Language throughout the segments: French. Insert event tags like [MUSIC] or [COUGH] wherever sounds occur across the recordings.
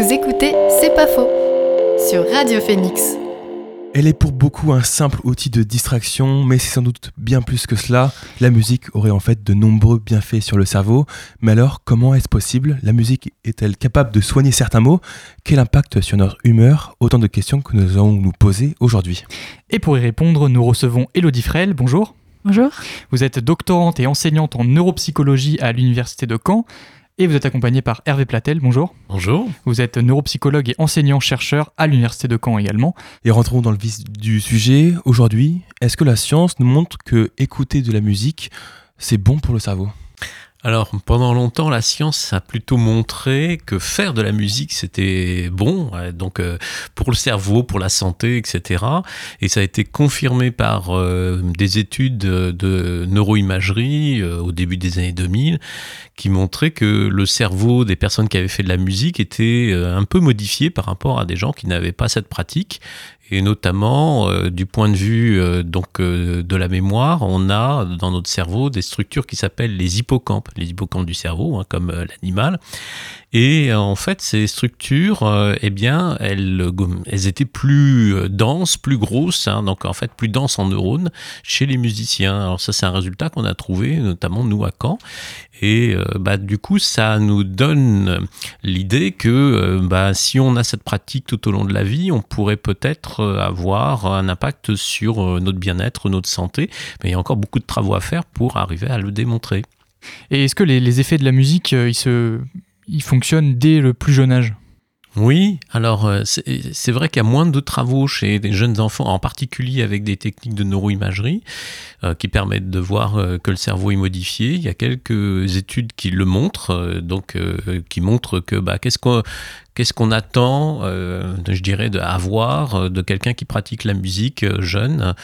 Vous écoutez C'est pas faux sur Radio Phoenix. Elle est pour beaucoup un simple outil de distraction, mais c'est sans doute bien plus que cela. La musique aurait en fait de nombreux bienfaits sur le cerveau. Mais alors, comment est-ce possible? La musique est-elle capable de soigner certains mots Quel impact sur notre humeur? Autant de questions que nous allons nous poser aujourd'hui. Et pour y répondre, nous recevons Elodie Frel. Bonjour. Bonjour. Vous êtes doctorante et enseignante en neuropsychologie à l'Université de Caen. Et vous êtes accompagné par Hervé Platel, bonjour. Bonjour. Vous êtes neuropsychologue et enseignant-chercheur à l'Université de Caen également. Et rentrons dans le vif du sujet. Aujourd'hui, est-ce que la science nous montre que écouter de la musique, c'est bon pour le cerveau? Alors, pendant longtemps, la science a plutôt montré que faire de la musique, c'était bon, donc euh, pour le cerveau, pour la santé, etc. Et ça a été confirmé par euh, des études de neuroimagerie euh, au début des années 2000, qui montraient que le cerveau des personnes qui avaient fait de la musique était un peu modifié par rapport à des gens qui n'avaient pas cette pratique et notamment euh, du point de vue euh, donc euh, de la mémoire, on a dans notre cerveau des structures qui s'appellent les hippocampes, les hippocampes du cerveau, hein, comme l'animal. Et en fait, ces structures, eh bien, elles, étaient plus denses, plus grosses, hein, donc en fait plus denses en neurones chez les musiciens. Alors ça, c'est un résultat qu'on a trouvé, notamment nous à Caen. Et bah, du coup, ça nous donne l'idée que bah, si on a cette pratique tout au long de la vie, on pourrait peut-être euh, avoir un impact sur notre bien-être, notre santé. Mais il y a encore beaucoup de travaux à faire pour arriver à le démontrer. Et est-ce que les, effets de la musique, ils, se, ils fonctionnent dès le plus jeune âge? Oui, alors euh, c'est vrai qu'il y a moins de travaux chez des jeunes enfants, en particulier avec des techniques de neuroimagerie euh, qui permettent de voir euh, que le cerveau est modifié. Il y a quelques études qui le montrent, donc qui montrent que bah, qu'est-ce qu'on Qu'est-ce qu'on attend, euh, je dirais, d'avoir euh, de quelqu'un qui pratique la musique euh, jeune?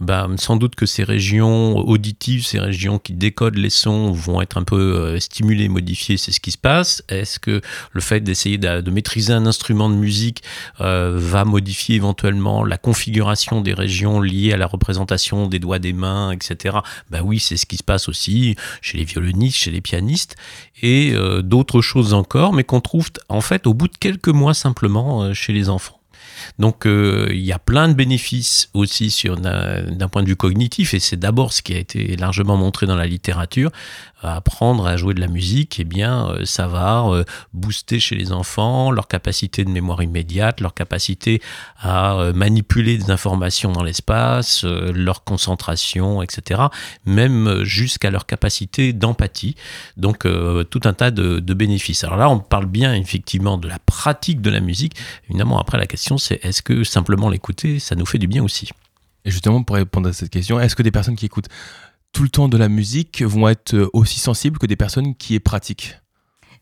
Ben, Sans doute que ces régions auditives, ces régions qui décodent les sons vont être un peu stimulées, modifiées, c'est ce qui se passe. Est-ce que le fait d'essayer de, maîtriser un instrument de musique va modifier éventuellement la configuration des régions liées à la représentation des doigts des mains, etc. Ben oui, c'est ce qui se passe aussi chez les violonistes, chez les pianistes et d'autres choses encore, mais qu'on trouve en fait au bout quelques mois simplement euh, chez les enfants. Donc euh, il y a plein de bénéfices aussi sur d'un point de vue cognitif et c'est d'abord ce qui a été largement montré dans la littérature apprendre à jouer de la musique, eh bien, euh, ça va euh, booster chez les enfants leur capacité de mémoire immédiate, leur capacité à manipuler des informations dans l'espace, leur concentration, etc. Même jusqu'à leur capacité d'empathie. Donc, tout un tas de, de, bénéfices. Alors là, on parle bien effectivement de la pratique de la musique. Évidemment, après, la question, c'est est-ce que simplement l'écouter, ça nous fait du bien aussi? Et justement, pour répondre à cette question, est-ce que des personnes qui écoutent tout le temps de la musique vont être aussi sensibles que des personnes qui est pratiquent?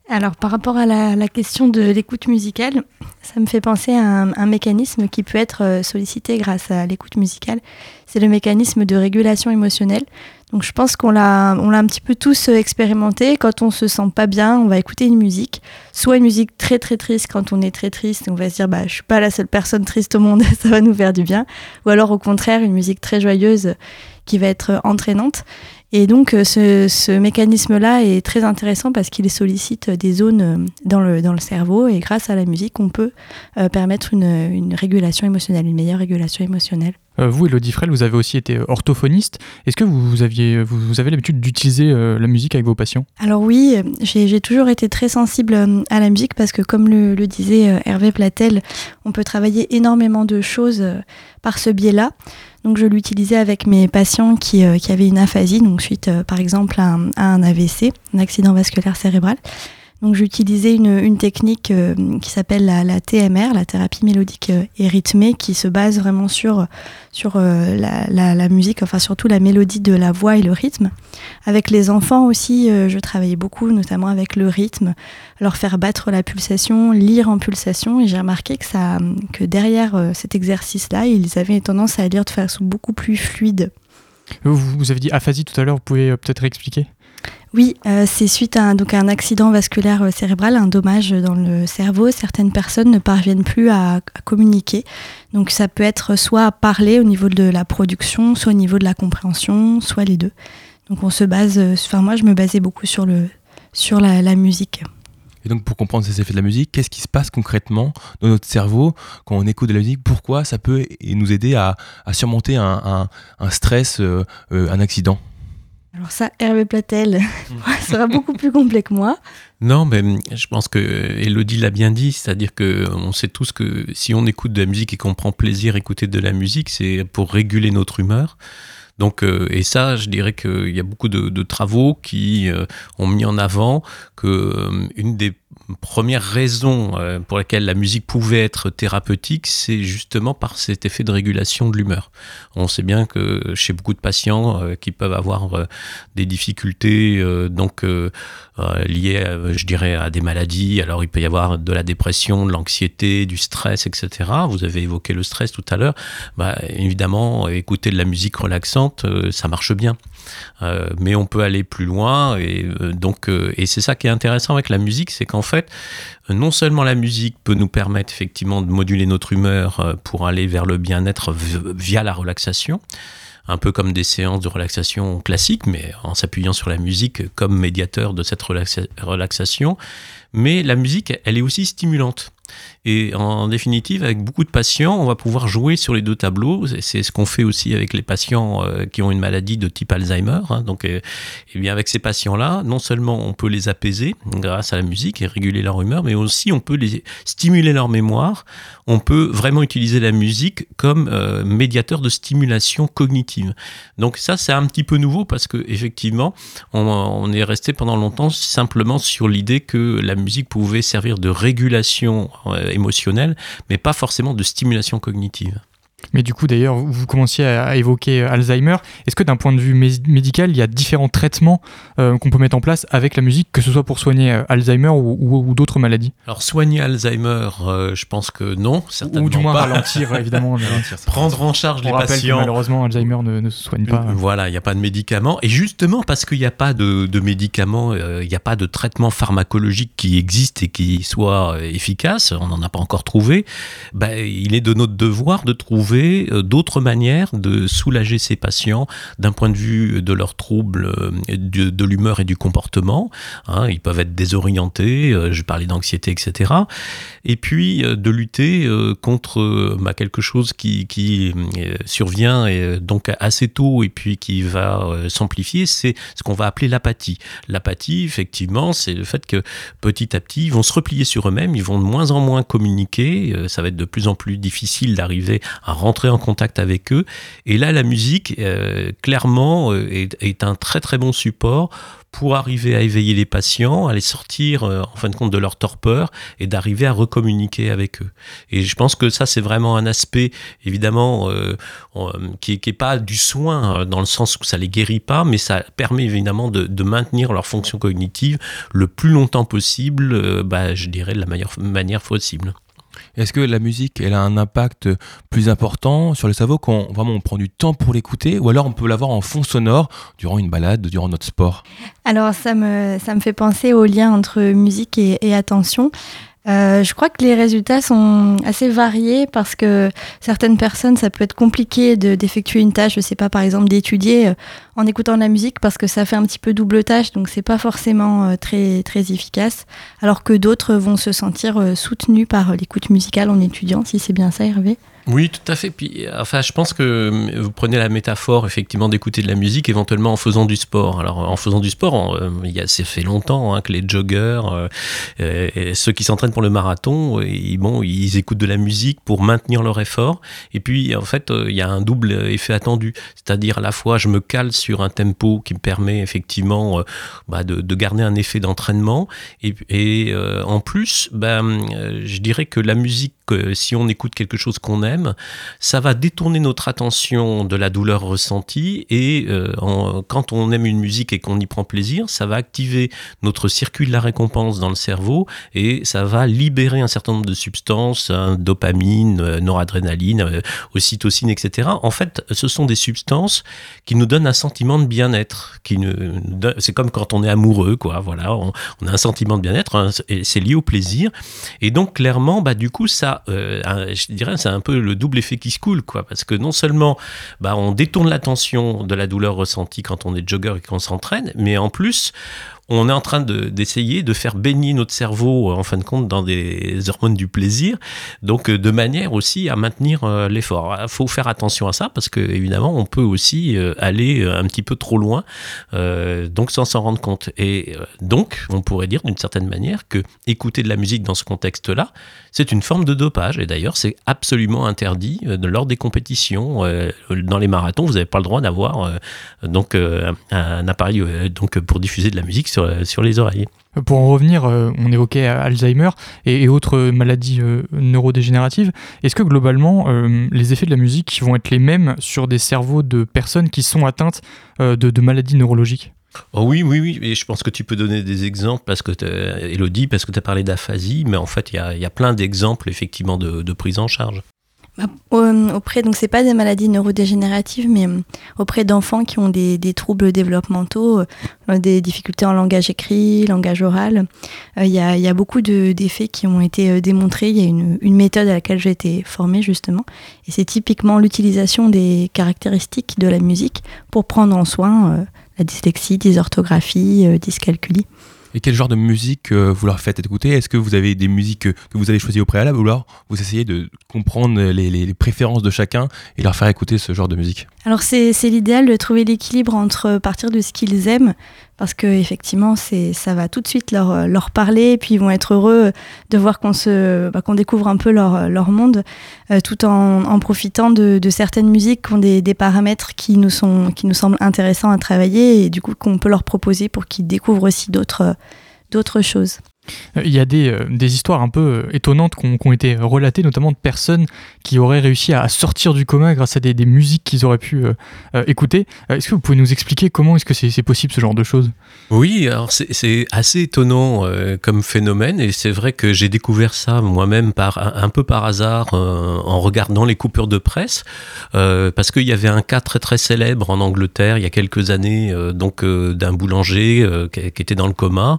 Alors par rapport à la, question de l'écoute musicale, ça me fait penser à un, mécanisme qui peut être euh, sollicité grâce à l'écoute musicale. C'est le mécanisme de régulation émotionnelle. Donc je pense qu'on l'a, on l'a un petit peu tous euh, expérimenté. Quand on se sent pas bien, on va écouter une musique, soit une musique très très triste quand on est très triste, on va se dire bah je suis pas la seule personne triste au monde, [LAUGHS] ça va nous faire du bien, ou alors au contraire une musique très joyeuse qui va être entraînante. Et donc euh, ce, mécanisme-là est très intéressant parce qu'il sollicite des zones euh, dans le, dans le cerveau et grâce à la musique, on peut euh, permettre une, une, régulation émotionnelle, une meilleure régulation émotionnelle. vous, Elodie Frel, vous avez aussi été orthophoniste. Est-ce que vous, aviez, vous, avez l'habitude d'utiliser la musique avec vos patients? Alors oui, j'ai toujours été très sensible à la musique parce que comme le, le disait Hervé Platel, on peut travailler énormément de choses par ce biais-là. Donc je l'utilisais avec mes patients qui, euh, avaient une aphasie, donc suite euh, par exemple à un, AVC, un accident vasculaire cérébral. Donc j'utilisais une, technique euh, qui s'appelle la, TMR, la thérapie mélodique et rythmée, qui se base vraiment sur, sur la, la, musique, enfin surtout la mélodie de la voix et le rythme. Avec les enfants aussi, je travaillais beaucoup, notamment avec le rythme, leur faire battre la pulsation, lire en pulsation. Et j'ai remarqué que, ça, que derrière euh, cet exercice-là, ils avaient tendance à lire de façon beaucoup plus fluide. Vous, avez dit aphasie tout à l'heure, vous pouvez euh, peut-être expliquer? Oui, euh, c'est suite à un, donc un accident vasculaire cérébral, un dommage dans le cerveau. Certaines personnes ne parviennent plus à, communiquer. Donc ça peut être soit à parler au niveau de la production, soit au niveau de la compréhension, soit les deux. Donc on se base, enfin moi je me basais beaucoup sur, le, sur la musique Et donc pour comprendre ces effets de la musique, qu'est-ce qui se passe concrètement dans notre cerveau quand on écoute de la musique? Pourquoi ça peut nous aider à, surmonter un, stress, euh, euh, un accident? Alors ça, Hervé Platel [LAUGHS] sera beaucoup plus complet que moi. Non, mais je pense que Elodie l'a bien dit, c'est-à-dire que on sait tous que si on écoute de la musique et qu'on prend plaisir à écouter de la musique, c'est pour réguler notre humeur. Donc, euh, et ça, je dirais qu'il y a beaucoup de, travaux qui euh, ont mis en avant que euh, une des première raison euh, pour laquelle la musique pouvait être thérapeutique, c'est justement par cet effet de régulation de l'humeur. On sait bien que chez beaucoup de patients euh, qui peuvent avoir euh, des difficultés donc liées, je dirais, à des maladies, alors il peut y avoir de la dépression, de l'anxiété, du stress, etc. Vous avez évoqué le stress tout à l'heure. Bah, évidemment, écouter de la musique relaxante, ça marche bien. Mais on peut aller plus loin et donc et c'est ça qui est intéressant avec la musique, c'est qu'en fait, non seulement la musique peut nous permettre effectivement de moduler notre humeur euh, pour aller vers le bien-être via la relaxation, un peu comme des séances de relaxation classiques, mais en s'appuyant sur la musique comme médiateur de cette relaxation. Mais la musique, elle est aussi stimulante. Et en définitive, avec beaucoup de patients, on va pouvoir jouer sur les deux tableaux. C'est ce qu'on fait aussi avec les patients euh, qui ont une maladie de type Alzheimer. Hein. Donc, et euh, eh bien avec ces patients-là, non seulement on peut les apaiser grâce à la musique et réguler leur humeur, mais aussi on peut les stimuler leur mémoire. On peut vraiment utiliser la musique comme euh, médiateur de stimulation cognitive. Donc ça, c'est un petit peu nouveau parce que effectivement, on, est resté pendant longtemps simplement sur l'idée que la musique pouvait servir de régulation émotionnelle, mais pas forcément de stimulation cognitive. Mais du coup, d'ailleurs, vous commenciez à évoquer euh, Alzheimer. Est-ce que d'un point de vue médical, il y a différents traitements euh, qu'on peut mettre en place avec la musique, que ce soit pour soigner euh, Alzheimer ou, d'autres maladies? Alors, soigner Alzheimer, je pense que non, certainement Ou du moins ralentir, évidemment. [LAUGHS] Prendre en charge les patients. malheureusement, Alzheimer ne, se soigne pas. Voilà, il n'y a pas de médicaments. Et justement, parce qu'il n'y a pas de, de médicaments, il n'y a pas de traitement pharmacologique qui existe et qui soit efficace, on n'en a pas encore trouvé, bah, il est de notre devoir de trouver euh, d'autres manières de soulager ces patients d'un point de vue de leurs troubles euh, de, l'humeur et du comportement. Hein. ils peuvent être désorientés, euh, je parlais d'anxiété, etc. Et puis de lutter contre bah, quelque chose qui, survient donc assez tôt et puis qui va s'amplifier, c'est ce qu'on va appeler l'apathie. L'apathie, effectivement, c'est le fait que petit à petit, ils vont se replier sur eux-mêmes, ils vont de moins en moins communiquer, ça va être de plus en plus difficile d'arriver à rentrer en contact avec eux. Et là, la musique, euh, clairement, euh, est, un très très bon support pour arriver à éveiller les patients, à les sortir euh, en fin de compte de leur torpeur et d'arriver à recommuniquer avec eux. Et je pense que ça, c'est vraiment un aspect, évidemment, qui n'est pas du soin dans le sens où ça les guérit pas, mais ça permet évidemment de, maintenir leur fonction cognitive le plus longtemps possible, bah, je dirais de la meilleure manière possible. Est-ce que la musique, elle a un impact plus important sur le cerveau quand vraiment on prend du temps pour l'écouter ou alors on peut l'avoir en fond sonore durant une balade, durant notre sport? Alors ça me, ça me fait penser au lien entre musique et attention. Euh, je crois que les résultats sont assez variés parce que certaines personnes, ça peut être compliqué d'effectuer une tâche, je sais pas, par exemple d'étudier en écoutant de la musique parce que ça fait un petit peu double tâche, donc c'est pas forcément euh, très, très efficace. Alors que d'autres vont se sentir soutenus par l'écoute musicale en étudiant, si c'est bien ça, Hervé? Oui, tout à fait. Puis, enfin, je pense que euh, vous prenez la métaphore effectivement d'écouter de la musique, éventuellement en faisant du sport. Alors, en faisant du sport, euh, il y a, ça fait longtemps hein, que les joggeurs, euh, et ceux qui s'entraînent pour le marathon, ils, bon, ils écoutent de la musique pour maintenir leur effort. Et puis, en fait, il y a un double effet attendu, c'est-à-dire à la fois, je me cale un tempo qui me permet effectivement bah, de, de, garder un effet d'entraînement, et, et en plus, ben, je dirais que la musique, si on écoute quelque chose qu'on aime ça va détourner notre attention de la douleur ressentie et euh, quand on aime une musique et qu'on y prend plaisir, ça va activer notre circuit de la récompense dans le cerveau et ça va libérer un certain nombre de substances, hein, dopamine, euh, noradrénaline, euh, ocytocine, etc. En fait, ce sont des substances qui nous donnent un sentiment de bien-être. C'est comme quand on est amoureux, quoi. Voilà, on, a un sentiment de bien-être, hein, c'est lié au plaisir. Et donc, clairement, bah, du coup, ça, je dirais, c'est un peu le double effet qui se coule, quoi. Parce que non seulement bah, on détourne l'attention de la douleur ressentie quand on est jogger et qu'on s'entraîne, mais en plus, on est en train d'essayer de, faire baigner notre cerveau, en fin de compte, dans des hormones du plaisir, donc de manière aussi à maintenir l'effort. Il faut faire attention à ça parce que évidemment, on peut aussi aller un petit peu trop loin, donc sans s'en rendre compte. Et donc, on pourrait dire d'une certaine manière que écouter de la musique dans ce contexte-là, c'est une forme de dopage. Et d'ailleurs, c'est absolument interdit lors des compétitions. dans les marathons, vous n'avez pas le droit d'avoir un appareil donc pour diffuser de la musique sur les oreilles. Pour en revenir, on évoquait Alzheimer et, autres maladies neurodégénératives. Est-ce que globalement, les effets de la musique vont être les mêmes sur des cerveaux de personnes qui sont atteintes de, maladies neurologiques? Oh oui, oui, oui, et je pense que tu peux donner des exemples, parce que Elodie, parce que tu as parlé d'aphasie, mais en fait, il y a, plein d'exemples effectivement de, prise en charge. Bah, auprès, donc c'est pas des maladies neurodégénératives, mais euh, auprès d'enfants qui ont des, troubles développementaux, euh, des difficultés en langage écrit, langage oral, euh, il y, a, beaucoup d'effets qui ont été démontrés. Il y a une, méthode à laquelle j'ai été formée justement, et c'est typiquement l'utilisation des caractéristiques de la musique pour prendre en soin la dyslexie, dysorthographie, dyscalculie. Et quel genre de musique euh, vous leur faites écouter? Est-ce que vous avez des musiques que, vous avez choisies au préalable ou alors vous essayez de comprendre les, préférences de chacun et leur faire écouter ce genre de musique? Alors c'est l'idéal de trouver l'équilibre entre partir de ce qu'ils aiment, parce que effectivement ça va tout de suite leur, leur parler, et puis ils vont être heureux de voir qu'on bah, qu'on découvre un peu leur, leur monde, euh, tout en, en profitant de, de, certaines musiques qui ont des, des, paramètres qui nous, sont, qui nous semblent intéressants à travailler, et du coup qu'on peut leur proposer pour qu'ils découvrent aussi d'autres d'autres choses. Il y a des, euh, des histoires un peu euh, étonnantes qui ont, été relatées, notamment de personnes qui auraient réussi à sortir du coma grâce à des, des musiques qu'ils auraient pu euh, écouter. Est-ce que vous pouvez nous expliquer comment est-ce que c'est possible ce genre de choses? Oui, alors c'est assez étonnant comme phénomène et c'est vrai que j'ai découvert ça moi-même un, peu par hasard en regardant les coupures de presse parce qu'il y avait un cas très très célèbre en Angleterre il y a quelques années donc d'un boulanger qui, qui, était dans le coma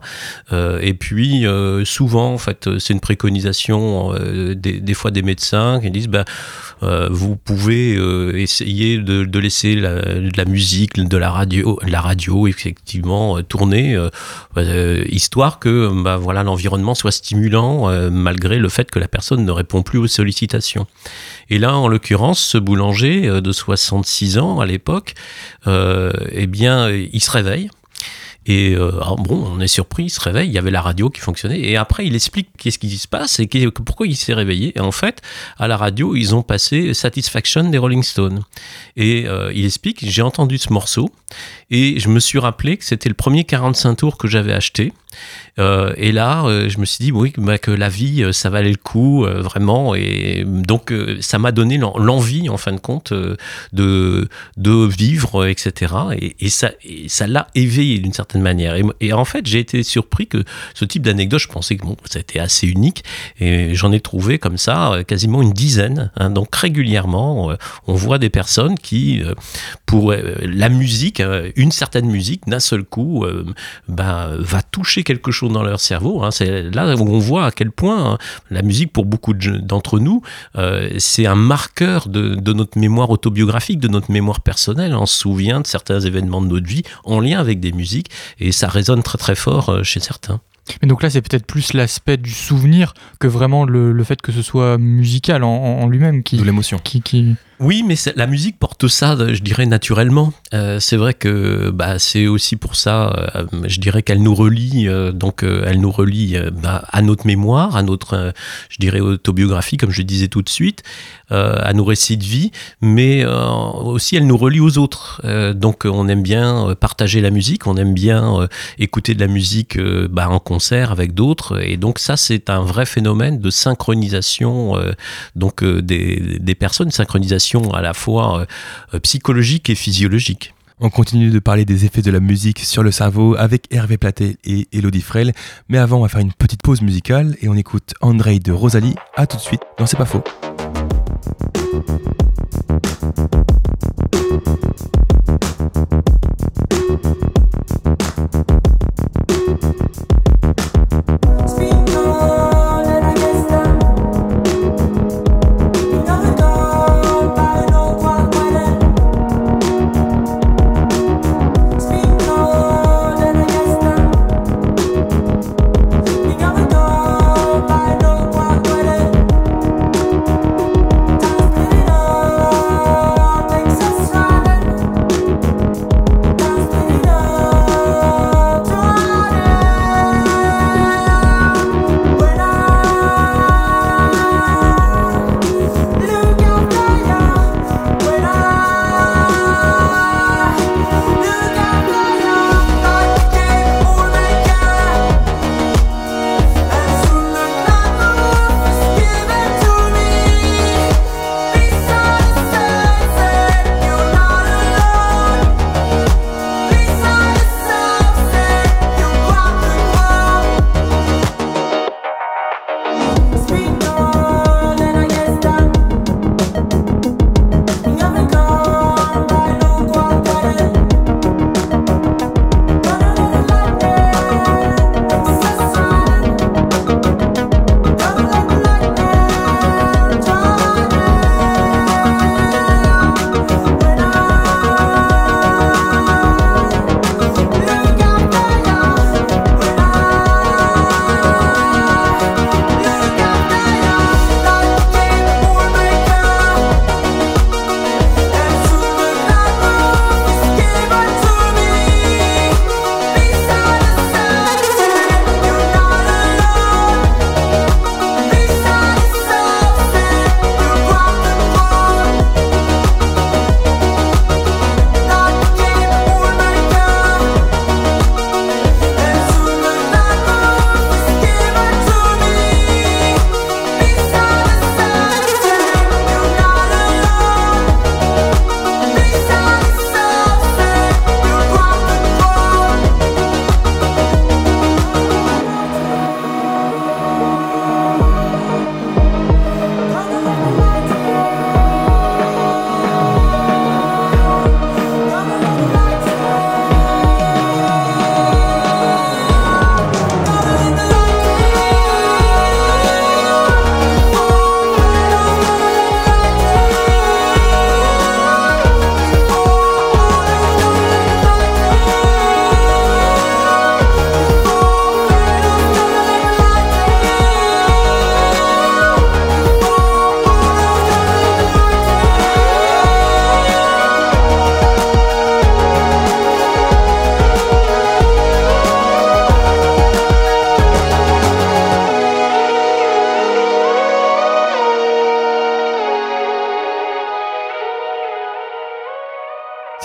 et puis euh, souvent, en fait, c'est une préconisation euh, des, fois des médecins qui disent bah, euh, vous pouvez essayer de, laisser la, la, musique, de la radio, la radio effectivement tourner, histoire que bah, voilà l'environnement soit stimulant malgré le fait que la personne ne répond plus aux sollicitations. Et là, en l'occurrence, ce boulanger de 66 ans à l'époque, eh bien, il se réveille et euh, bon, on est surpris, il se réveille, il y avait la radio qui fonctionnait. Et après, il explique qu'est-ce qui se passe et pourquoi il s'est réveillé. Et en fait, à la radio, ils ont passé Satisfaction des Rolling Stones. Et euh, il explique, j'ai entendu ce morceau et je me suis rappelé que c'était le premier 45 tours que j'avais acheté. Euh, et là, je me suis dit oui, bah, que la vie, ça valait le coup, vraiment. Et donc, ça m'a donné l'envie, en fin de compte, de, de vivre, etc. Et, ça ça l'a éveillé d'une certaine manière. Et, en fait, j'ai été surpris que ce type d'anecdote, je pensais que bon, ça était assez unique. Et j'en ai trouvé comme ça quasiment une dizaine. Hein. donc, régulièrement, on voit des personnes qui, pour la musique, une certaine musique, d'un seul coup, ben, va toucher quelque chose dans leur cerveau. Hein. C'est là où on voit à quel point hein, la musique, pour beaucoup d'entre nous, euh, c'est un marqueur de, notre mémoire autobiographique, de notre mémoire personnelle. On se souvient de certains événements de notre vie en lien avec des musiques et ça résonne très très fort euh, chez certains. Mais donc là, c'est peut-être plus l'aspect du souvenir que vraiment le, fait que ce soit musical en, lui-même qui. De l'émotion. Qui, qui... Oui, mais la musique porte ça, je dirais, naturellement. Euh, c'est vrai que bah, c'est aussi pour ça, euh, je dirais qu'elle nous relie, euh, donc elle nous relie bah, à notre mémoire, à notre, je dirais, autobiographie, comme je disais tout de suite, à nos récits de vie, mais aussi elle nous relie aux autres. donc on aime bien partager la musique, on aime bien écouter de la musique bah, en concert avec d'autres, et donc ça c'est un vrai phénomène de synchronisation donc des, des personnes, synchronisation à la fois euh, psychologique et physiologique. On continue de parler des effets de la musique sur le cerveau avec Hervé Platé et Elodie Frel. Mais avant, on va faire une petite pause musicale et on écoute André de Rosalie. A tout de suite dans C'est pas faux.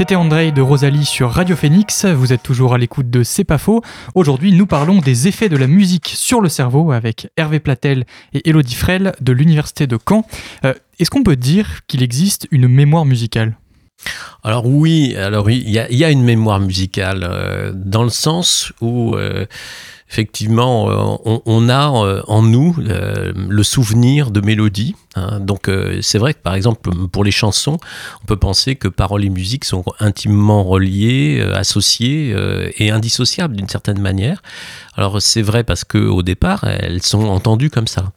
C'était André de Rosalie sur Radio Phoenix. Vous êtes toujours à l'écoute de C'est pas faux. Aujourd'hui, nous parlons des effets de la musique sur le cerveau avec Hervé Platel et Elodie Frel de l'Université de Caen. Euh, est-ce qu'on peut dire qu'il existe une mémoire musicale? Alors oui, alors il y, a, une mémoire musicale euh, dans le sens où euh, effectivement, euh, on, a euh, en nous euh, le souvenir de mélodies. Hein. Donc c'est vrai que par exemple pour les chansons, on peut penser que paroles et musique sont intimement reliées, associées et indissociables d'une certaine manière. Alors c'est vrai parce que au départ elles sont entendues comme ça.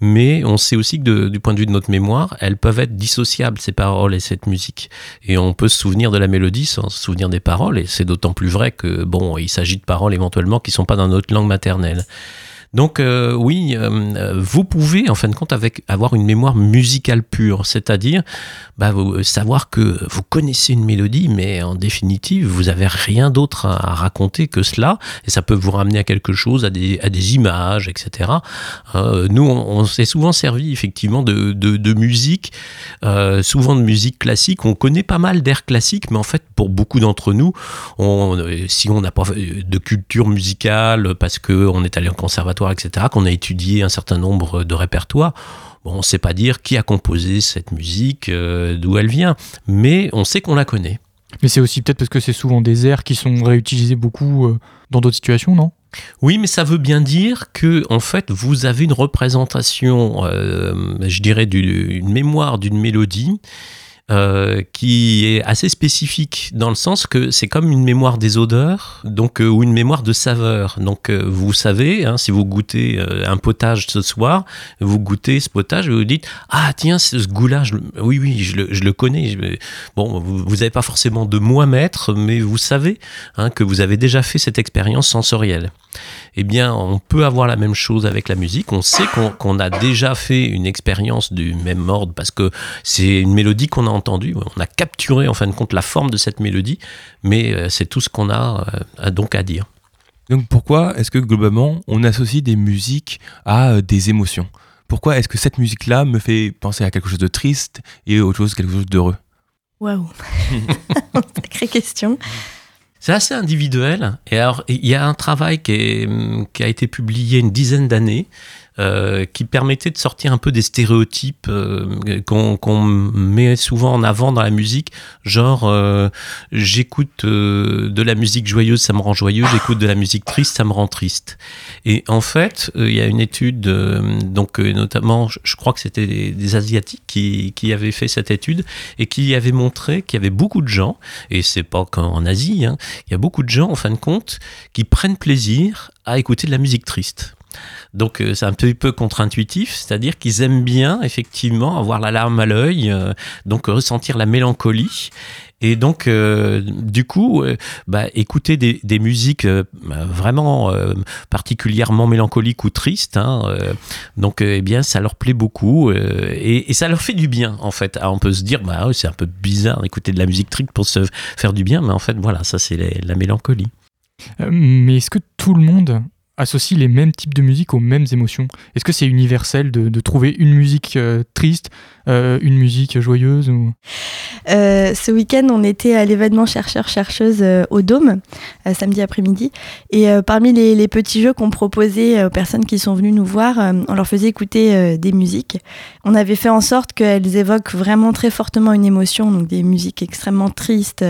Mais on sait aussi que du point de vue de notre mémoire, elles peuvent être dissociables, ces paroles et cette musique. Et on peut se souvenir de la mélodie sans se souvenir des paroles. Et c'est d'autant plus vrai que, bon, il s'agit de paroles éventuellement qui ne sont pas dans notre langue maternelle. Donc euh, oui, euh, vous pouvez en fin de compte avoir une mémoire musicale pure, c'est-à-dire bah, vous, savoir que vous connaissez une mélodie, mais en définitive, vous avez rien d'autre à, raconter que cela, et ça peut vous ramener à quelque chose, à des, images, etc. Euh, nous, on, s'est souvent servi effectivement de, musique, souvent de musique classique. On connaît pas mal d'air classique, mais en fait, pour beaucoup d'entre nous, si on n'a pas de culture musicale parce qu'on est allé en conservatoire etc., qu'on a étudié un certain nombre de répertoires, bon, on ne sait pas dire qui a composé cette musique, euh, d'où elle vient, mais on sait qu'on la connaît. Mais c'est aussi peut-être parce que c'est souvent des airs qui sont réutilisés beaucoup euh, dans d'autres situations, non? Oui, mais ça veut bien dire que, en fait, vous avez une représentation, euh, je dirais, d'une mémoire d'une mélodie euh, qui est assez spécifique dans le sens que c'est comme une mémoire des odeurs, donc euh, ou une mémoire de saveur. Donc euh, vous savez, hein, si vous goûtez un potage ce soir, vous goûtez ce potage et vous dites ah tiens ce goût-là, oui oui je le, je le connais. bon vous n'avez pas forcément de mots à mettre, mais vous savez hein, que vous avez déjà fait cette expérience sensorielle eh bien, on peut avoir la même chose avec la musique. On sait qu'on a déjà fait une expérience du même ordre parce que c'est une mélodie qu'on a entendue. On a capturé, en fin de compte, la forme de cette mélodie, mais euh, c'est tout ce qu'on a euh, donc à dire. Donc, pourquoi est-ce que globalement, on associe des musiques à euh, des émotions? Pourquoi est-ce que cette musique-là me fait penser à quelque chose de triste et autre chose, quelque chose d'heureux? Waouh [LAUGHS] Sacrée question. C'est assez individuel. Et alors, il y a un travail qui, qui a été publié une dizaine d'années euh, qui permettait de sortir un peu des stéréotypes euh, qu'on met souvent en avant dans la musique, genre euh, j'écoute de la musique joyeuse, ça me rend joyeux, j'écoute de la musique triste, ça me rend triste. Et en fait, il y a une étude, donc notamment, je crois que c'était des, Asiatiques qui, qui, avaient fait cette étude et qui avaient montré qu'il y avait beaucoup de gens, et c'est pas qu'en Asie, hein, il y a beaucoup de gens en fin de compte qui prennent plaisir à écouter de la musique triste. Donc euh, c'est un peu, peu contre-intuitif, c'est-à-dire qu'ils aiment bien effectivement avoir la larme à l'œil, euh, donc ressentir la mélancolie. Et donc, euh, du coup, bah, écouter des, musiques vraiment particulièrement mélancoliques ou tristes, hein, donc, eh bien, ça leur plaît beaucoup et, ça leur fait du bien, en fait. on peut se dire, bah, c'est un peu bizarre d'écouter de la musique triste pour se faire du bien, mais en fait, voilà, ça, c'est la mélancolie. mais est-ce que tout le monde associe les mêmes types de musique aux mêmes émotions Est-ce que c'est universel de, trouver une musique euh, triste, euh, une musique joyeuse. Euh, ce week-end, on était à l'événement chercheurs-chercheuses au Dôme, samedi après-midi. Et parmi les, petits jeux qu'on proposait aux personnes qui sont venues nous voir, on leur faisait écouter des musiques. On avait fait en sorte qu'elles évoquent vraiment très fortement une émotion, donc des musiques extrêmement tristes,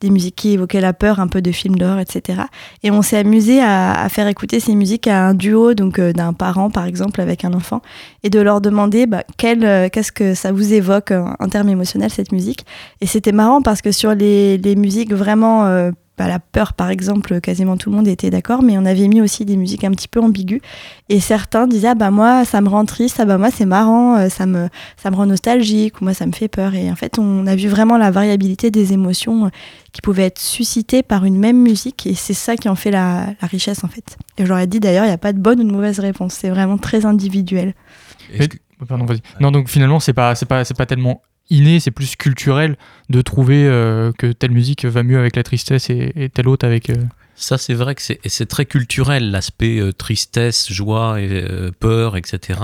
des musiques qui évoquaient la peur, un peu de films d'horreur, etc. Et on s'est amusé à, à faire écouter ces musiques à un duo, donc euh, d'un parent par exemple avec un enfant, et de leur demander bah, euh, qu'est-ce que ça vous évoque euh, en termes émotionnels cette musique. Et c'était marrant parce que sur les, les musiques vraiment bah, la peur, par exemple, quasiment tout le monde était d'accord, mais on avait mis aussi des musiques un petit peu ambiguës. Et certains disaient, ah bah moi, ça me rend triste, ah bah moi, c'est marrant, euh, ça me, ça me rend nostalgique, ou moi, ça me fait peur. Et en fait, on a vu vraiment la variabilité des émotions euh, qui pouvaient être suscitées par une même musique, et c'est ça qui en fait la, richesse, en fait. Et j'aurais dit d'ailleurs, il n'y a pas de bonne ou de mauvaise réponse, c'est vraiment très individuel. Pardon, non, donc finalement, c'est pas, c'est pas, c'est pas tellement inné, c'est plus culturel de trouver euh, que telle musique va mieux avec la tristesse et, telle autre avec. Euh, Ça, c'est vrai que c'est très culturel, l'aspect euh, tristesse, joie, et, peur, etc.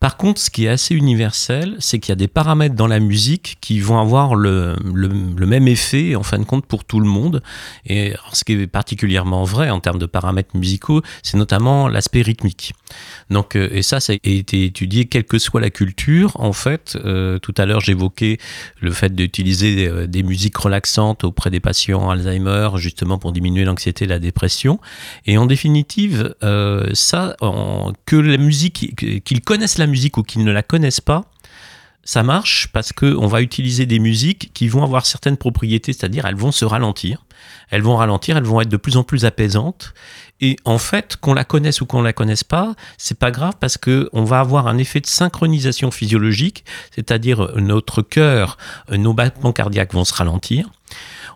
Par contre, ce qui est assez universel, c'est qu'il y a des paramètres dans la musique qui vont avoir le, même effet, en fin de compte, pour tout le monde. Et ce qui est particulièrement vrai en termes de paramètres musicaux, c'est notamment l'aspect rythmique. Donc, euh, et ça, ça a été étudié quelle que soit la culture. En fait, euh, tout à l'heure, j'évoquais le fait d'utiliser euh, des, musiques relaxantes auprès des patients Alzheimer, justement pour diminuer l'anxiété et la dépression. Et en définitive, ça, que la musique, qu'ils connaissent la musique ou qu'ils ne la connaissent pas, ça marche parce qu'on va utiliser des musiques qui vont avoir certaines propriétés, c'est-à-dire elles vont se ralentir. Elles vont ralentir, elles vont être de plus en plus apaisantes. Et en fait, qu'on la connaisse ou qu'on la connaisse pas, c'est pas grave parce que on va avoir un effet de synchronisation physiologique, c'est-à-dire notre cœur, nos battements cardiaques vont se ralentir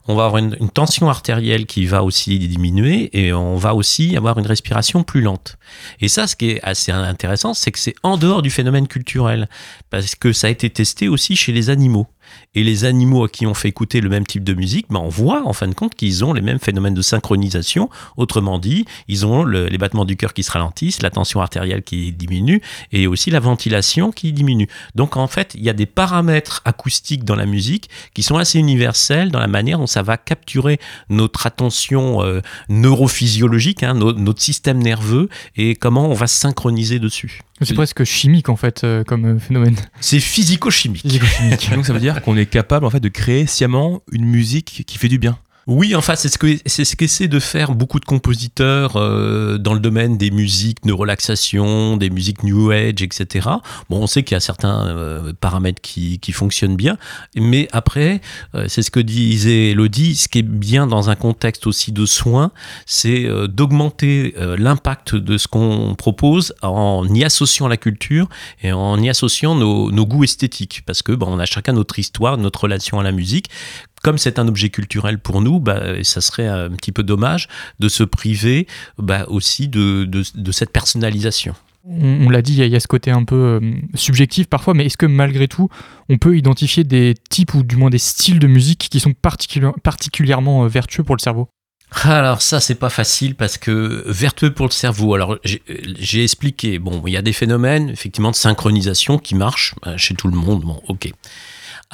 on va avoir une, tension artérielle qui va aussi diminuer et on va aussi avoir une respiration plus lente. Et ça, ce qui est assez intéressant, c'est que c'est en dehors du phénomène culturel, parce que ça a été testé aussi chez les animaux. Et les animaux à qui on fait écouter le même type de musique, ben on voit en fin de compte qu'ils ont les mêmes phénomènes de synchronisation. Autrement dit, ils ont les battements du cœur qui se ralentissent, la tension artérielle qui diminue et aussi la ventilation qui diminue. Donc en fait, il y a des paramètres acoustiques dans la musique qui sont assez universels dans la manière dont ça va capturer notre attention euh, neurophysiologique, hein, notre système nerveux et comment on va synchroniser dessus. C'est presque chimique en fait euh, comme euh, phénomène. C'est physico-chimique. [LAUGHS] Donc ça veut dire qu'on est capable en fait de créer sciemment une musique qui fait du bien. Oui, enfin, c'est ce que c'est ce qu'essaient de faire beaucoup de compositeurs euh, dans le domaine des musiques de relaxation, des musiques New Age, etc. Bon, on sait qu'il y a certains euh, paramètres qui, qui, fonctionnent bien, mais après, euh, c'est ce que disait Elodie, ce qui est bien dans un contexte aussi de soins, c'est d'augmenter l'impact de ce qu'on propose en y associant la culture et en y associant nos, nos goûts esthétiques, parce que bon, on a chacun notre histoire, notre relation à la musique comme c'est un objet culturel pour nous, bah, ça serait un petit peu dommage de se priver bah, aussi de, de, cette personnalisation. On, l'a dit, il y, a ce côté un peu euh, subjectif parfois, mais est-ce que malgré tout, on peut identifier des types ou du moins des styles de musique qui sont particulièrement euh, vertueux pour le cerveau? Alors ça c'est pas facile parce que vertueux pour le cerveau. Alors j'ai expliqué. Bon, il y a des phénomènes effectivement de synchronisation qui marchent euh, chez tout le monde. Bon, ok.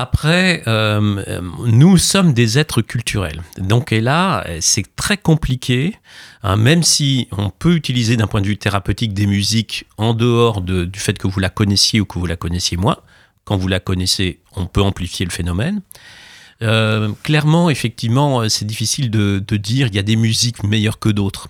Après, euh, nous sommes des êtres culturels. Donc, et là, c'est très compliqué, hein, même si on peut utiliser d'un point de vue thérapeutique des musiques en dehors du fait que vous la connaissiez ou que vous la connaissiez moins. Quand vous la connaissez, on peut amplifier le phénomène. Euh, clairement, effectivement, c'est difficile de, de dire il y a des musiques meilleures que d'autres.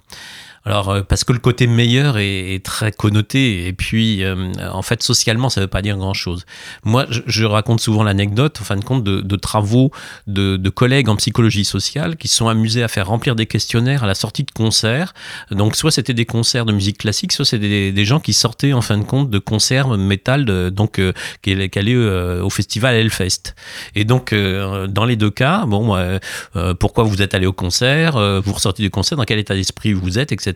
Alors, euh, parce que le côté meilleur est, très connoté, et puis, euh, en fait, socialement, ça ne veut pas dire grand-chose. Moi, je, raconte souvent l'anecdote, en fin de compte, de, travaux de, collègues en psychologie sociale qui se sont amusés à faire remplir des questionnaires à la sortie de concerts. Donc, soit c'était des concerts de musique classique, soit c'était des, gens qui sortaient, en fin de compte, de concerts métal, donc, euh, qui, allaient au festival Hellfest. Et donc, dans les deux cas, bon, pourquoi vous êtes allé au concert, vous ressortez du concert, dans quel état d'esprit vous êtes, etc.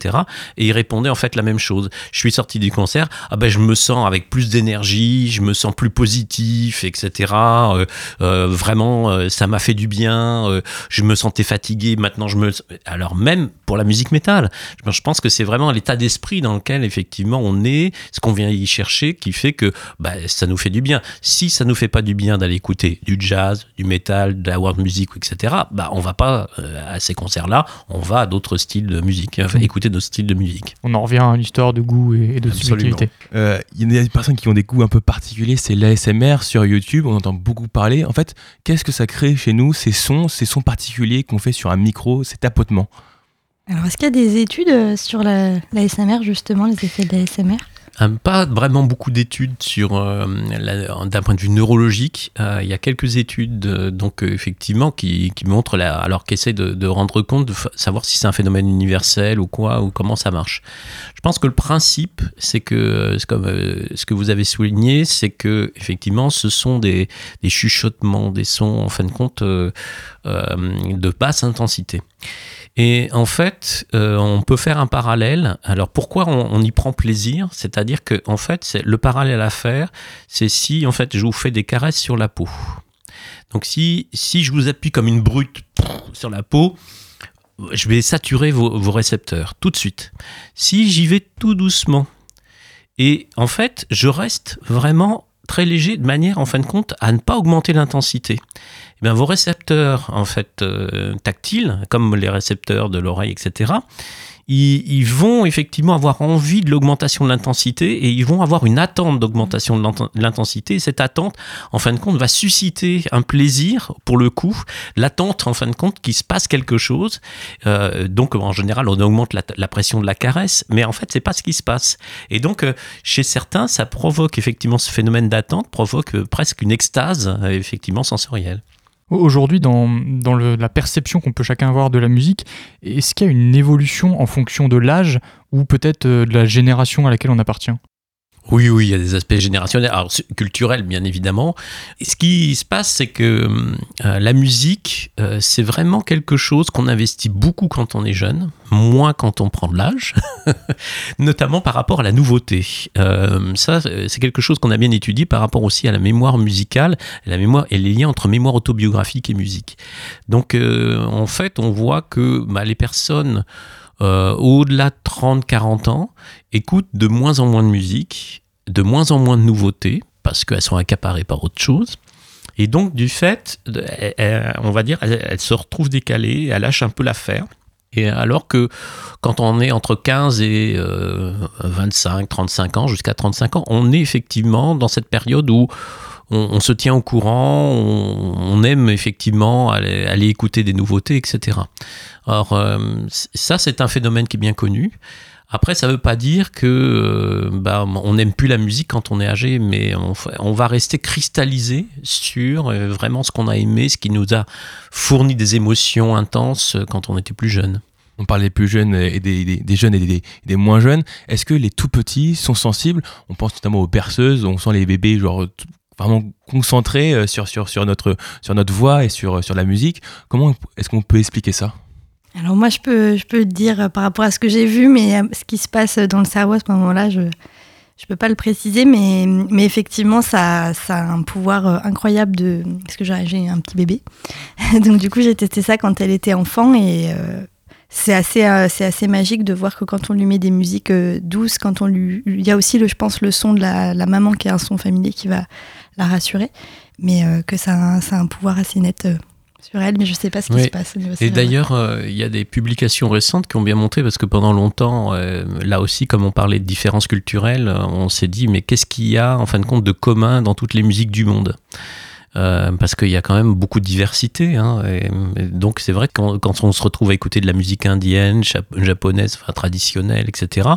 Et il répondait en fait la même chose. Je suis sorti du concert, ah ben je me sens avec plus d'énergie, je me sens plus positif, etc. Euh, euh, vraiment, euh, ça m'a fait du bien. je me sentais fatigué, maintenant je me. Alors même pour la musique métal, je pense que c'est vraiment l'état d'esprit dans lequel effectivement on est, ce qu'on vient y chercher, qui fait que bah, ça nous fait du bien. Si ça nous fait pas du bien d'aller écouter du jazz, du métal, de la world music, etc. Bah on va pas à ces concerts-là, on va à d'autres styles de musique, enfin, mmh. écouter de style de musique. On en revient à l'histoire de goût et, de subjectivité. Euh, il y a des personnes qui ont des goûts un peu particuliers, c'est l'ASMR sur YouTube, on entend beaucoup parler. En fait, qu'est-ce que ça crée chez nous, ces sons, ces sons particuliers qu'on fait sur un micro, ces tapotements? Alors, est-ce qu'il y a des études euh, sur l'ASMR, justement, les effets de l'ASMR pas vraiment beaucoup d'études sur euh, d'un point de vue neurologique. Euh, il y a quelques études euh, donc effectivement qui, montrent la, alors qui essaient de, rendre compte de savoir si c'est un phénomène universel ou quoi ou comment ça marche. Je pense que le principe c'est que comme ce que vous avez souligné, c'est que effectivement ce sont des chuchotements, des sons en fin de compte de basse intensité. Et en fait, euh, on peut faire un parallèle. Alors pourquoi on, y prend plaisir? C'est-à-dire que en fait, le parallèle à faire, c'est si en fait je vous fais des caresses sur la peau. Donc si si je vous appuie comme une brute sur la peau, je vais saturer vos, vos récepteurs tout de suite. Si j'y vais tout doucement, et en fait, je reste vraiment très léger de manière, en fin de compte, à ne pas augmenter l'intensité. Eh bien, vos récepteurs, en fait, euh, tactiles, comme les récepteurs de l'oreille, etc., ils, vont effectivement avoir envie de l'augmentation de l'intensité et ils vont avoir une attente d'augmentation de l'intensité. Cette attente, en fin de compte, va susciter un plaisir pour le coup, l'attente, en fin de compte, qu'il se passe quelque chose. Euh, donc, en général, on augmente la, pression de la caresse, mais en fait, c'est pas ce qui se passe. Et donc, euh, chez certains, ça provoque effectivement ce phénomène d'attente, provoque presque une extase, effectivement, sensorielle. Aujourd'hui, dans, la perception qu'on peut chacun avoir de la musique, est-ce qu'il y a une évolution en fonction de l'âge ou peut-être euh, de la génération à laquelle on appartient? Oui, oui, il y a des aspects générationnels, culturels bien évidemment. Ce qui se passe, c'est que euh, la musique, euh, c'est vraiment quelque chose qu'on investit beaucoup quand on est jeune, moins quand on prend de l'âge, [LAUGHS] notamment par rapport à la nouveauté. Euh, ça, c'est quelque chose qu'on a bien étudié par rapport aussi à la mémoire musicale, la mémoire et les liens entre mémoire autobiographique et musique. Donc, en fait, on voit que bah, les personnes euh, au-delà de 30-40 ans, écoutent de moins en moins de musique, de moins en moins de nouveautés, parce qu'elles sont accaparées par autre chose. Et donc, du fait, on va dire, elles, se retrouvent décalées, elles lâchent un peu l'affaire. Et alors que quand on est entre 15 et 25, euh, 35 ans, jusqu'à 35 ans, on est effectivement dans cette période où on, se tient au courant, on, aime effectivement aller, écouter des nouveautés, etc. Alors euh, ça, c'est un phénomène qui est bien connu. Après, ça ne veut pas dire que euh, bah, on n'aime plus la musique quand on est âgé, mais on, va rester cristallisé sur euh, vraiment ce qu'on a aimé, ce qui nous a fourni des émotions intenses quand on était plus jeune. On parle des plus jeunes et des, jeunes et des, moins jeunes. Est-ce que les tout petits sont sensibles? On pense notamment aux berceuses, on sent les bébés genre vraiment concentrés euh, sur, sur, sur, notre, sur notre voix et sur, sur la musique. Comment est-ce qu'on peut expliquer ça? Alors moi, je peux, je peux dire euh, par rapport à ce que j'ai vu, mais euh, ce qui se passe dans le cerveau à ce moment-là, je ne peux pas le préciser, mais, mais effectivement, ça, ça a un pouvoir incroyable de... Parce que j'ai un petit bébé. [LAUGHS] Donc du coup, j'ai testé ça quand elle était enfant et c'est assez, assez magique de voir que quand on lui met des musiques douces, quand on lui... Il y a aussi, le, je pense, le son de la, la maman qui est un son familier qui va la rassurer, mais euh, que ça a, un, ça a, un, pouvoir assez net euh, sur elle, mais je ne sais pas ce qui se passe. Et d'ailleurs, euh, il y a des publications récentes qui ont bien montré, parce que pendant longtemps, là aussi, comme on parlait de différences culturelles, on s'est dit, mais qu'est-ce qu'il y a, en fin de compte, de commun dans toutes les musiques du monde? Euh, parce qu'il y a quand même beaucoup de diversité. Hein, et, donc c'est vrai que quand, on se retrouve à écouter de la musique indienne, japonaise, traditionnelle, etc.,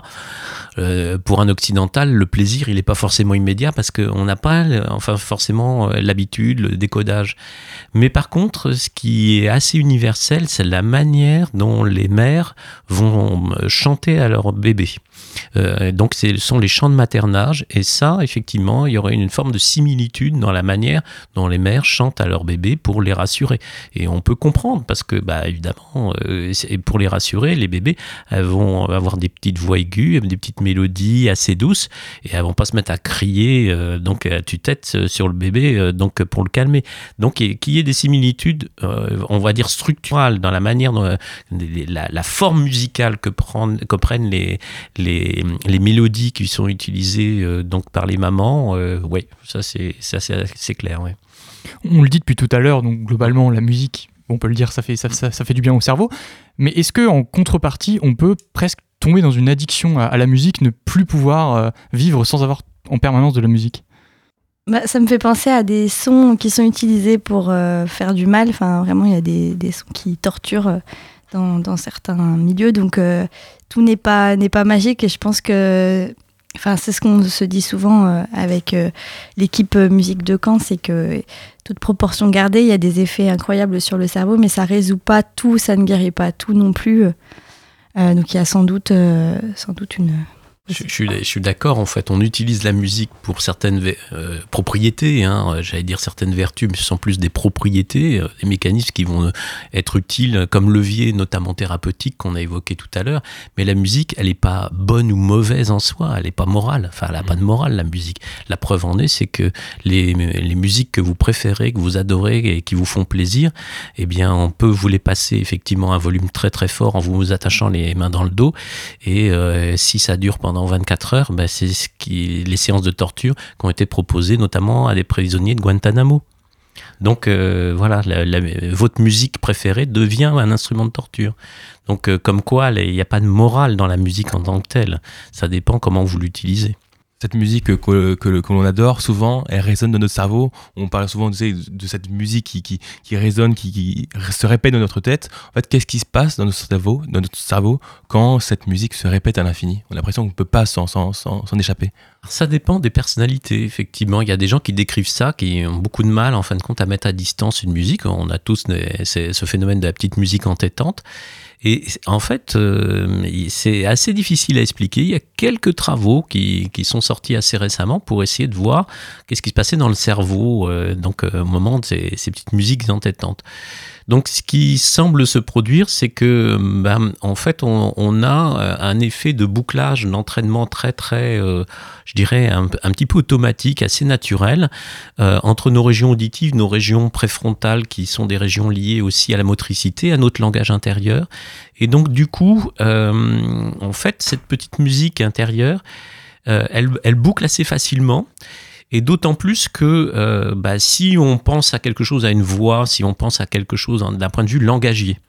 euh, pour un occidental, le plaisir, il n'est pas forcément immédiat parce qu'on n'a pas enfin, forcément euh, l'habitude, le décodage. Mais par contre, ce qui est assez universel, c'est la manière dont les mères vont chanter à leur bébé. Euh, donc ce sont les chants de maternage et ça, effectivement, il y aurait une forme de similitude dans la manière dont les mères chantent à leur bébé pour les rassurer. Et on peut comprendre parce que, bah, évidemment, euh, pour les rassurer, les bébés vont avoir des petites voix aiguës, des petites mélodies assez douces et elles vont pas se mettre à crier euh, donc à tue-tête sur le bébé donc pour le calmer. Donc qu'il y ait des similitudes, on va dire structurales dans la manière dont la, forme musicale que, prennent, que les les, mélodies qui sont utilisées euh, donc par les mamans, euh, ouais, ça c'est c'est clair. Ouais. On le dit depuis tout à l'heure, donc globalement la musique, on peut le dire, ça fait, ça, ça, fait du bien au cerveau. Mais est-ce que en contrepartie, on peut presque tomber dans une addiction à, la musique, ne plus pouvoir euh, vivre sans avoir en permanence de la musique? Bah, ça me fait penser à des sons qui sont utilisés pour faire du mal. Enfin, vraiment, il y a des, des sons qui torturent dans, certains milieux. Donc, tout n'est pas, pas magique et je pense que Enfin, c'est ce qu'on se dit souvent euh, avec euh, l'équipe euh, musique de Caen, c'est que toute proportion gardée, il y a des effets incroyables sur le cerveau, mais ça résout pas tout, ça ne guérit pas tout non plus. donc il y a sans doute, sans doute une, Je, suis, d'accord, en fait, on utilise la musique pour certaines euh, propriétés, hein, j'allais dire certaines vertus, mais ce sont plus des propriétés, euh, des mécanismes qui vont être utiles comme levier, notamment thérapeutique, qu'on a évoqué tout à l'heure. Mais la musique, elle n'est pas bonne ou mauvaise en soi, elle n'est pas morale, enfin, elle n'a pas de morale, la musique. La preuve en est, c'est que les, musiques que vous préférez, que vous adorez et qui vous font plaisir, eh bien, on peut vous les passer effectivement à un volume très très fort en vous attachant les mains dans le dos, et euh, si ça dure pendant 24 heures, ben, c'est ce qui, les séances de torture qui ont été proposées notamment à des prisonniers de Guantanamo. Donc euh, voilà, votre musique préférée devient un instrument de torture. Donc euh, comme quoi, il n'y a pas de morale dans la musique en tant que telle. Ça dépend comment vous l'utilisez cette musique que, que, l'on adore, souvent, elle résonne dans notre cerveau. On parle souvent de, de cette musique qui, qui, qui résonne, qui, qui, se répète dans notre tête. En fait, qu'est-ce qui se passe dans notre cerveau, dans notre cerveau quand cette musique se répète à l'infini? On a l'impression qu'on ne peut pas s'en échapper. Ça dépend des personnalités, effectivement. Il y a des gens qui décrivent ça, qui ont beaucoup de mal, en fin de compte, à mettre à distance une musique. On a tous ce phénomène de la petite musique entêtante. Et en fait, euh, c'est assez difficile à expliquer. Il y a quelques travaux qui, qui, sont sortis assez récemment pour essayer de voir qu'est-ce qui se passait dans le cerveau euh, donc, euh, au moment de ces, petites musiques entêtantes. Donc, ce qui semble se produire, c'est que, ben, en fait, on, a un effet de bouclage, d'entraînement très, très, je dirais, un, petit peu automatique, assez naturel, entre nos régions auditives, nos régions préfrontales, qui sont des régions liées aussi à la motricité, à notre langage intérieur. Et donc, du coup, en fait, cette petite musique intérieure, elle, elle boucle assez facilement. Et d'autant plus que euh, bah, si on pense à quelque chose, à une voix, si on pense à quelque chose d'un point de vue langagier,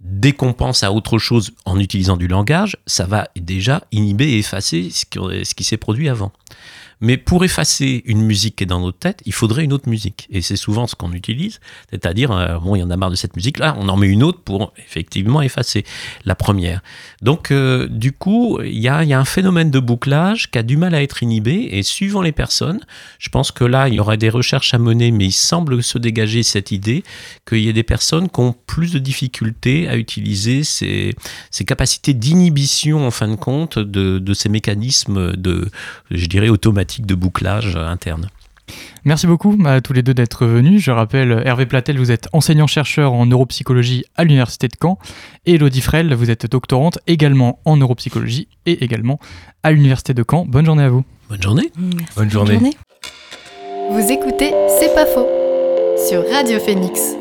dès qu'on pense à autre chose en utilisant du langage, ça va déjà inhiber et effacer ce qui s'est produit avant. Mais pour effacer une musique qui est dans notre tête, il faudrait une autre musique. Et c'est souvent ce qu'on utilise, c'est-à-dire, euh, bon, il y en a marre de cette musique-là, on en met une autre pour effectivement effacer la première. Donc, euh, du coup, il y a, a, un phénomène de bouclage qui a du mal à être inhibé, et suivant les personnes, je pense que là, il y aurait des recherches à mener, mais il semble se dégager cette idée qu'il y ait des personnes qui ont plus de difficultés à utiliser ces, capacités d'inhibition, en fin de compte, de, de ces mécanismes de, je dirais, automatiques de bouclage interne. Merci beaucoup à tous les deux d'être venus. Je rappelle, Hervé Platel, vous êtes enseignant-chercheur en neuropsychologie à l'Université de Caen. Et Elodie Frel, vous êtes doctorante également en neuropsychologie et également à l'Université de Caen. Bonne journée à vous. Bonne journée. Bonne journée. Vous écoutez C'est pas faux sur Radio Phoenix.